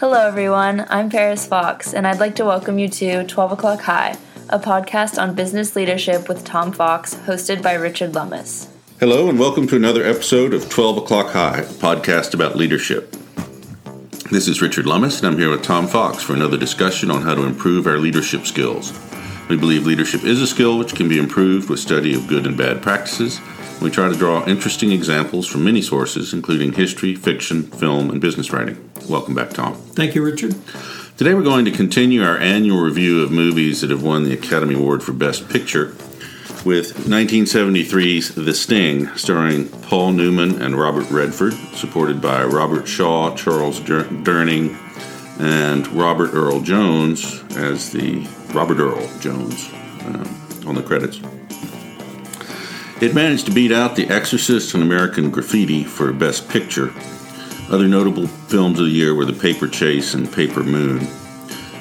Hello, everyone. I'm Paris Fox, and I'd like to welcome you to 12 O'Clock High, a podcast on business leadership with Tom Fox, hosted by Richard Lummis. Hello, and welcome to another episode of 12 O'Clock High, a podcast about leadership. This is Richard Lummis, and I'm here with Tom Fox for another discussion on how to improve our leadership skills. We believe leadership is a skill which can be improved with study of good and bad practices. We try to draw interesting examples from many sources, including history, fiction, film, and business writing. Welcome back, Tom. Thank you, Richard. Today we're going to continue our annual review of movies that have won the Academy Award for Best Picture with 1973's The Sting, starring Paul Newman and Robert Redford, supported by Robert Shaw, Charles Durning, and Robert Earl Jones as the Robert Earl Jones uh, on the credits. It managed to beat out The Exorcist and American Graffiti for Best Picture other notable films of the year were The Paper Chase and Paper Moon.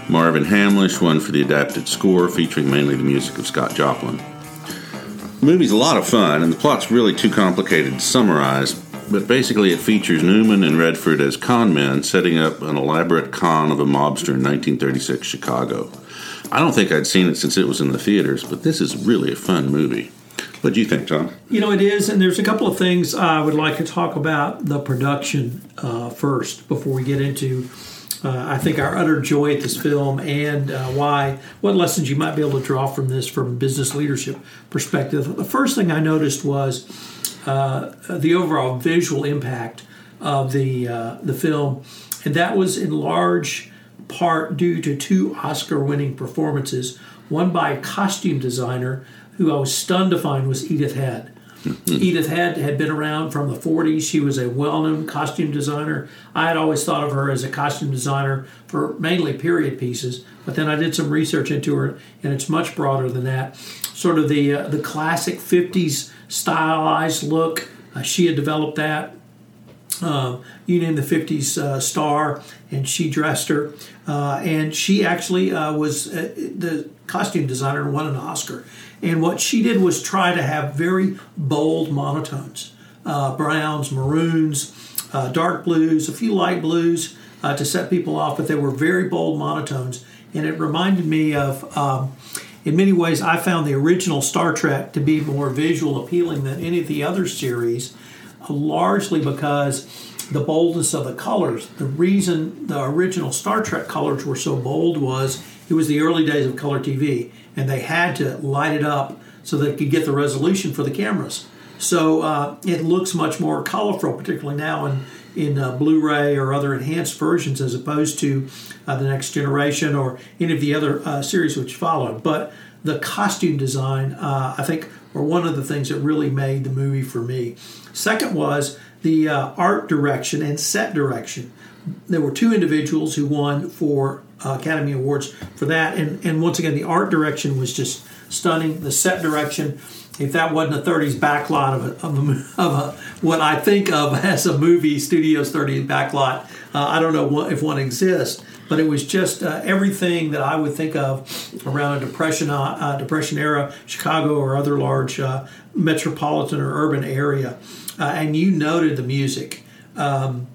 Marvin Hamlisch won for the adapted score, featuring mainly the music of Scott Joplin. The movie's a lot of fun, and the plot's really too complicated to summarize, but basically it features Newman and Redford as con men setting up an elaborate con of a mobster in 1936 Chicago. I don't think I'd seen it since it was in the theaters, but this is really a fun movie. What do you think, Tom? You know, it is, and there's a couple of things I would like to talk about the production uh, first before we get into. Uh, I think our utter joy at this film and uh, why, what lessons you might be able to draw from this from a business leadership perspective. The first thing I noticed was uh, the overall visual impact of the uh, the film, and that was in large part due to two Oscar-winning performances. One by costume designer who I was stunned to find was Edith Head. Mm-hmm. Edith Head had been around from the 40s. She was a well known costume designer. I had always thought of her as a costume designer for mainly period pieces, but then I did some research into her, and it's much broader than that. Sort of the, uh, the classic 50s stylized look. Uh, she had developed that. Uh, you name the 50s uh, star, and she dressed her. Uh, and she actually uh, was uh, the costume designer and won an Oscar. And what she did was try to have very bold monotones uh, browns, maroons, uh, dark blues, a few light blues uh, to set people off, but they were very bold monotones. And it reminded me of, um, in many ways, I found the original Star Trek to be more visual appealing than any of the other series, largely because the boldness of the colors. The reason the original Star Trek colors were so bold was it was the early days of color TV and they had to light it up so they could get the resolution for the cameras. So uh, it looks much more colorful, particularly now in in uh, Blu-ray or other enhanced versions, as opposed to uh, the Next Generation or any of the other uh, series which followed. But the costume design, uh, I think, were one of the things that really made the movie for me. Second was the uh, art direction and set direction. There were two individuals who won for Academy Awards for that. And, and once again, the art direction was just stunning. The set direction, if that wasn't a 30s backlot of, a, of, a, of a, what I think of as a movie studio's 30s backlot, uh, I don't know what, if one exists, but it was just uh, everything that I would think of around a depression uh, uh, depression era Chicago or other large uh, metropolitan or urban area. and you noted the music. Um,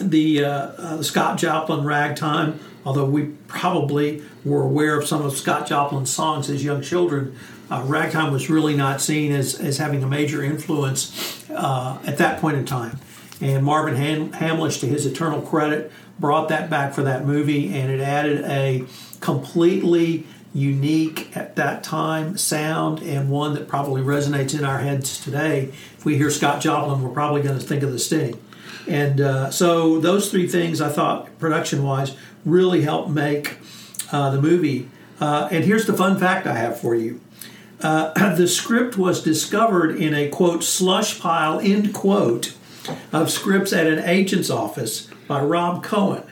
the, the Scott Joplin ragtime although we probably were aware of some of Scott Joplin's songs as young children, uh, ragtime was really not seen as, as having a major influence uh, at that point in time. And Marvin Ham- Hamlisch, to his eternal credit, brought that back for that movie, and it added a completely unique at that time sound and one that probably resonates in our heads today. If we hear Scott Joplin, we're probably going to think of the Sting. And uh, so those three things I thought production wise really helped make uh, the movie. Uh, and here's the fun fact I have for you. Uh, the script was discovered in a quote slush pile end quote of scripts at an agent's office by Rob Cohen.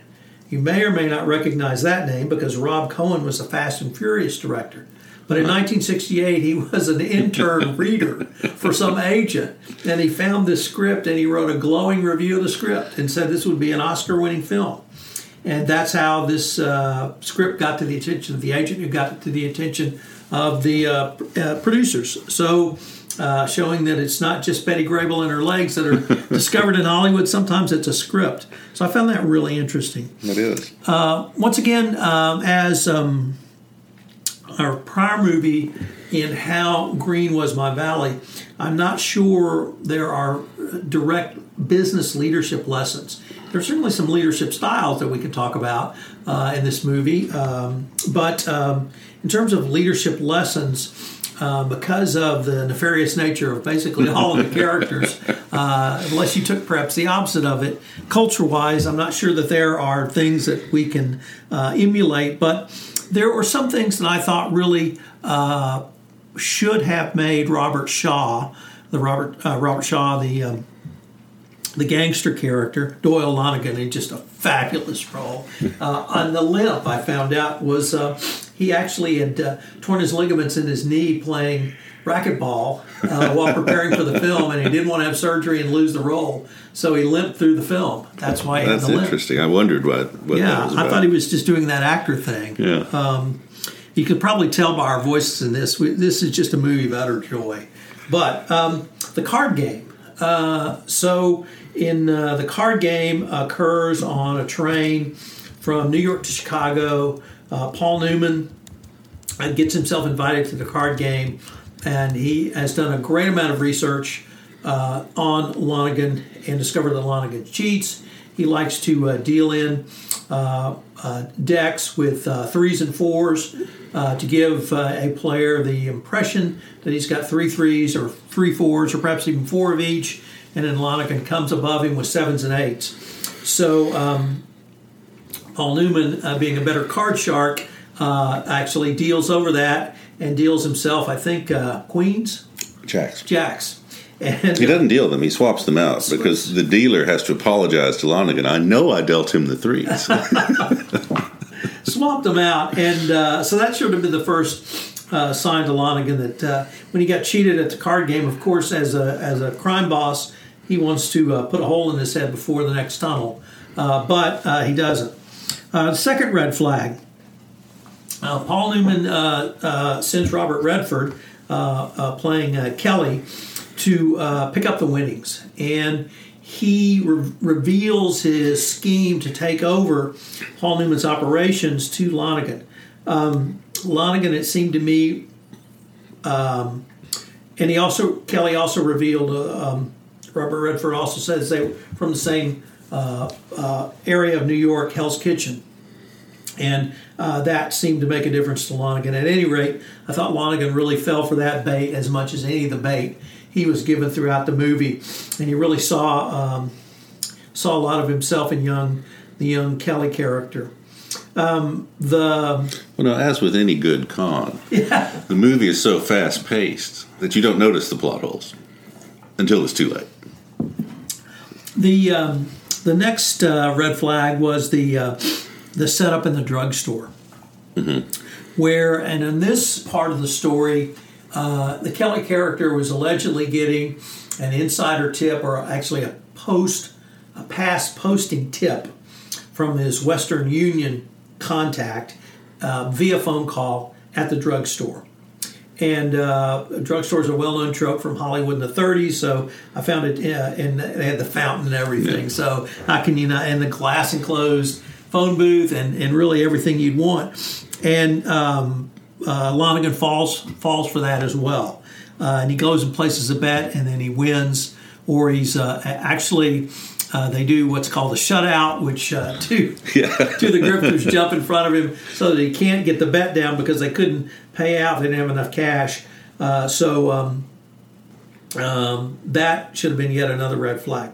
You may or may not recognize that name because Rob Cohen was a Fast and Furious director. But in 1968, he was an intern reader for some agent, and he found this script and he wrote a glowing review of the script and said this would be an Oscar winning film. And that's how this uh, script got to the attention of the agent, who got it to the attention of the uh, uh, producers. So uh, showing that it's not just Betty Grable and her legs that are discovered in Hollywood. Sometimes it's a script. So I found that really interesting. It is. Once again, um, as um, our prior movie in How Green Was My Valley, I'm not sure there are direct business leadership lessons. There's certainly some leadership styles that we could talk about uh, in this movie, um, but um, in terms of leadership lessons, uh, because of the nefarious nature of basically all of the characters, uh, unless you took perhaps the opposite of it, culture wise, I'm not sure that there are things that we can uh, emulate, but there were some things that I thought really uh, should have made Robert Shaw, the Robert uh, Robert Shaw, the um, the gangster character, Doyle Lonnegan, in just a fabulous role. Uh, on the limp, I found out was uh, he actually had uh, torn his ligaments in his knee playing racquetball uh, while preparing for the film, and he didn't want to have surgery and lose the role, so he limped through the film. That's why he That's had the limp. interesting. I wondered what, what Yeah, I thought he was just doing that actor thing. Yeah. Um, you could probably tell by our voices in this. We, this is just a movie of utter joy. But um, the card game. Uh, so, in uh, the card game occurs on a train from New York to Chicago. Uh, Paul Newman uh, gets himself invited to the card game, and he has done a great amount of research uh, on Lonnegan and discovered that Lonnegan cheats. He likes to uh, deal in uh, uh, decks with threes and fours to give a player the impression that he's got three threes or three fours or perhaps even four of each, and then Lonnegan comes above him with sevens and eights. So um, Paul Newman, uh, being a better card shark, uh, actually deals over that and deals himself, I think, uh, queens, Jacks. jacks. And He doesn't deal them. He swaps them out because the dealer has to apologize to Lonnegan. I know I dealt him the threes. swapped them out, and uh, so that should have been the first uh, sign to Lonnegan that uh, when he got cheated at the card game, of course, as a as a crime boss, he wants to uh, put a hole in his head before the next tunnel, uh, but uh, he doesn't. Uh, second red flag. Uh, Paul Newman uh, uh, sends Robert Redford, uh, playing Kelly, to pick up the winnings. And he re- reveals his scheme to take over Paul Newman's operations to Lonnegan. Um, Lonnegan, it seemed to me, um, and he also, Kelly also revealed, um, Robert Redford also says they were from the same area of New York, Hell's Kitchen and uh, that seemed to make a difference to Lonnegan. At any rate, I thought Lonnegan really fell for that bait as much as any of the bait he was given throughout the movie, and he really saw um, saw a lot of himself in young the young Kelly character. Um, the well, no, as with any good con, the movie is so fast paced that you don't notice the plot holes until it's too late. the um, the next uh, red flag was the uh, the setup in the drugstore, where and in this part of the story, uh, the Kelly character was allegedly getting an insider tip, or actually a post, a past posting tip from his Western Union contact uh, via phone call at the drugstore. And uh, drugstores are a well-known trope from Hollywood in the 30s, so I found it. Uh, and they had the fountain and everything. So how can you not? And the glass enclosed phone booth and, and really everything you'd want. And um, uh, Lonnegan falls falls for that as well. Uh, and he goes and places a bet, and then he wins, or he's uh, actually. Uh, they do what's called a shutout, which uh, two Yeah. two of the grifters jump in front of him so that he can't get the bet down because they couldn't pay out. They didn't have enough cash. Uh, so um, um, that should have been yet another red flag.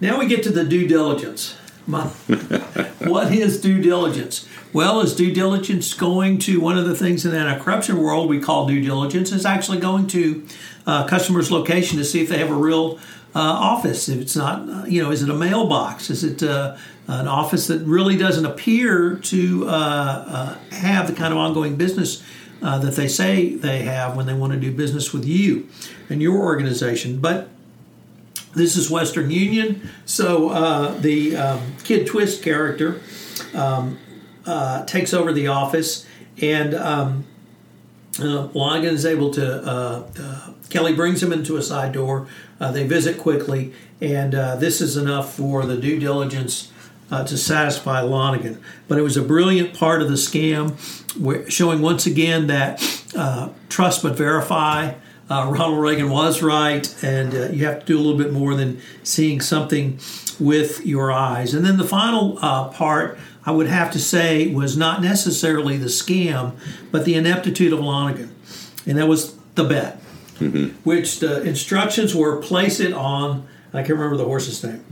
Now we get to the due diligence. My, what is due diligence? Well, is due diligence going to one of the things in the anti-corruption world we call due diligence is actually going to uh, customer's location to see if they have a real office. If it's not, uh, you know, is it a mailbox? Is it uh, an office that really doesn't appear to uh, uh, have the kind of ongoing business uh, that they say they have when they want to do business with you and your organization? But this is Western Union, so uh, the um, Kid Twist character um, uh, takes over the office, and um, uh, Lonergan is able to. Uh, uh, Kelly brings him into a side door. Uh, they visit quickly, and uh, this is enough for the due diligence uh, to satisfy Lonnegan. But it was a brilliant part of the scam, where, showing once again that uh, trust but verify. Uh, Ronald Reagan was right, and uh, you have to do a little bit more than seeing something with your eyes. And then the final part, I would have to say, was not necessarily the scam, but the ineptitude of Lonnegan. and that was the bet, mm-hmm. which the instructions were place it on. I can't remember the horse's name.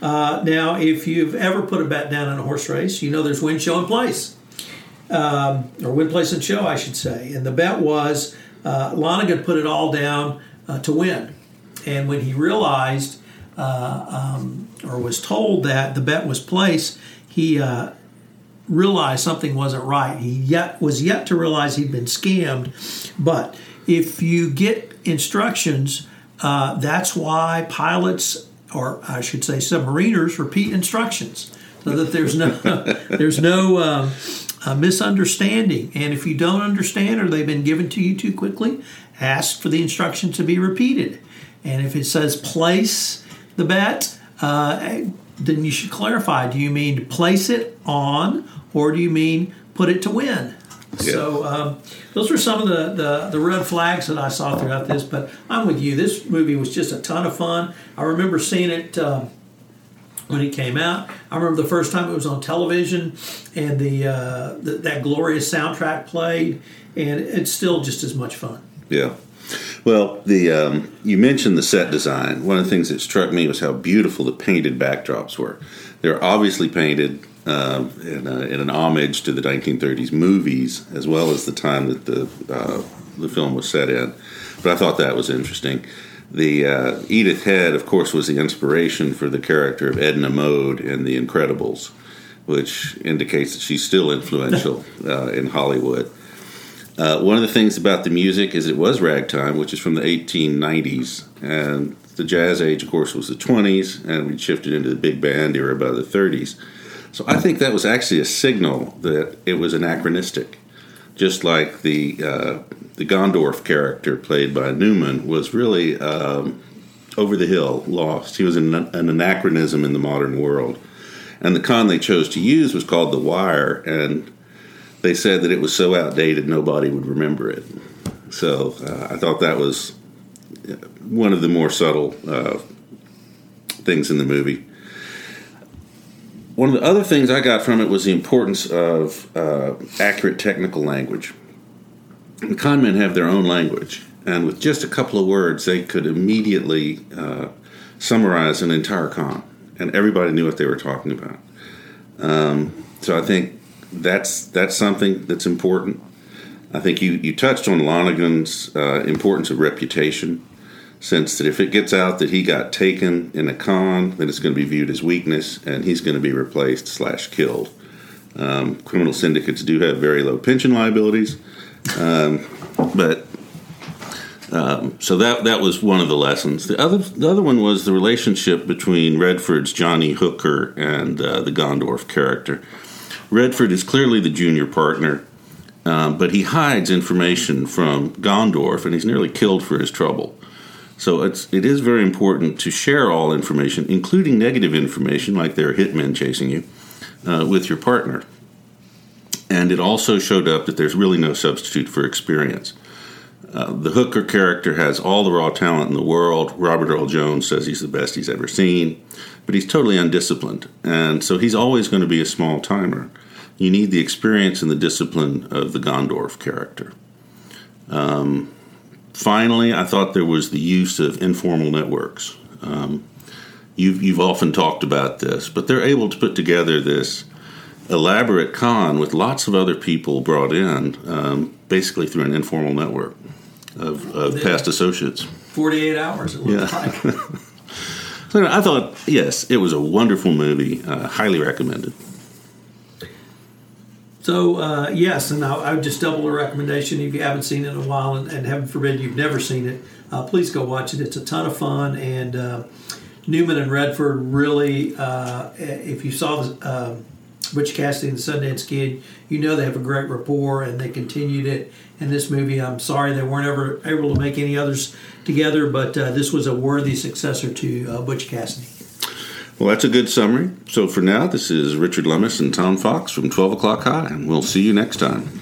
Uh, now, if you've ever put a bet down in a horse race, you know there's win, show, and place, um, or win, place, and show, I should say. And the bet was uh, put it all down uh, to win. And when he realized uh, um, or was told that the bet was placed, he uh, realized something wasn't right. He yet was yet to realize he'd been scammed. But if you get instructions, uh, that's why pilots or I should say submariners repeat instructions so that there's no there's no uh, uh, misunderstanding. And if you don't understand or they've been given to you too quickly, ask for the instruction to be repeated. And if it says place the bet, uh, then you should clarify. Do you mean place it on, or do you mean put it to win? Yeah. So um, those were some of the, the, the, red flags that I saw throughout this. But I'm with you. This movie was just a ton of fun. I remember seeing it um, when it came out. I remember the first time it was on television, and the, uh, the that glorious soundtrack played, and it's still just as much fun. Yeah. Well, the um, you mentioned the set design. One of the things that struck me was how beautiful the painted backdrops were. They're obviously painted uh, in, a, in, an homage to the 1930s movies, as well as the time that the uh, the film was set in. But I thought that was interesting. The uh, Edith Head, of course, was the inspiration for the character of Edna Mode in The Incredibles, which indicates that she's still influential uh, in Hollywood. Uh, one of the things about the music is it was ragtime, which is from the 1890s, and the jazz age, of course, was the 20s, and we shifted into the big band era by the 30s. So I think that was actually a signal that it was anachronistic, just like the uh, the Gondorf character played by Newman was really um, over the hill, lost. He was an, an anachronism in the modern world, and the con they chose to use was called The Wire, and they said that it was so outdated nobody would remember it. So uh, I thought that was one of the more subtle uh, things in the movie one of the other things I got from it was the importance of uh, accurate technical language. The con men have their own language, and with just a couple of words, they could immediately uh, summarize an entire con, and everybody knew what they were talking about. Um, so I think that's that's something that's important. I think you, you touched on Lonergan's uh, importance of reputation sense that if it gets out that he got taken in a con, then it's going to be viewed as weakness, and he's going to be replaced slash killed. Um, criminal syndicates do have very low pension liabilities, um, but um, so that that was one of the lessons. The other the other one was the relationship between Redford's Johnny Hooker and uh, the Gondorf character. Redford is clearly the junior partner. Um, but he hides information from Gondorf, and he's nearly killed for his trouble. So it's it is very important to share all information, including negative information, like there are hitmen chasing you, uh, with your partner. And it also showed up that there's really no substitute for experience. Uh, the Hooker character has all the raw talent in the world. Robert Earl Jones says he's the best he's ever seen, but he's totally undisciplined, and so he's always going to be a small timer. You need the experience and the discipline of the Gondorf character. Um, finally, I thought there was the use of informal networks. Um, you've, you've often talked about this, but they're able to put together this elaborate con with lots of other people brought in, um, basically through an informal network of, of past associates. 48 hours, it looks yeah. like. so I thought, yes, it was a wonderful movie, uh, highly recommended. So uh, yes, and I, I, would just double the recommendation if you haven't seen it in a while, and, and heaven forbid you've never seen it, uh, please go watch it. It's a ton of fun, and uh, Newman and Redford really. Uh, if you saw the, um, Butch Cassidy and the Sundance Kid, you know they have a great rapport and they continued it in this movie. I'm sorry they weren't ever able to make any others together, but uh, this was a worthy successor to uh, Butch Cassidy. Well, that's a good summary. So for now, this is Richard Lummis and Tom Fox from 12 O'Clock High, and we'll see you next time.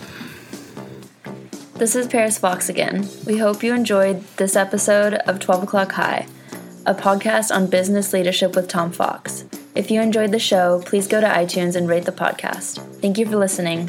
This is Paris Fox again. We hope you enjoyed this episode of 12 O'Clock High, a podcast on business leadership with Tom Fox. If you enjoyed the show, please go to iTunes and rate the podcast. Thank you for listening.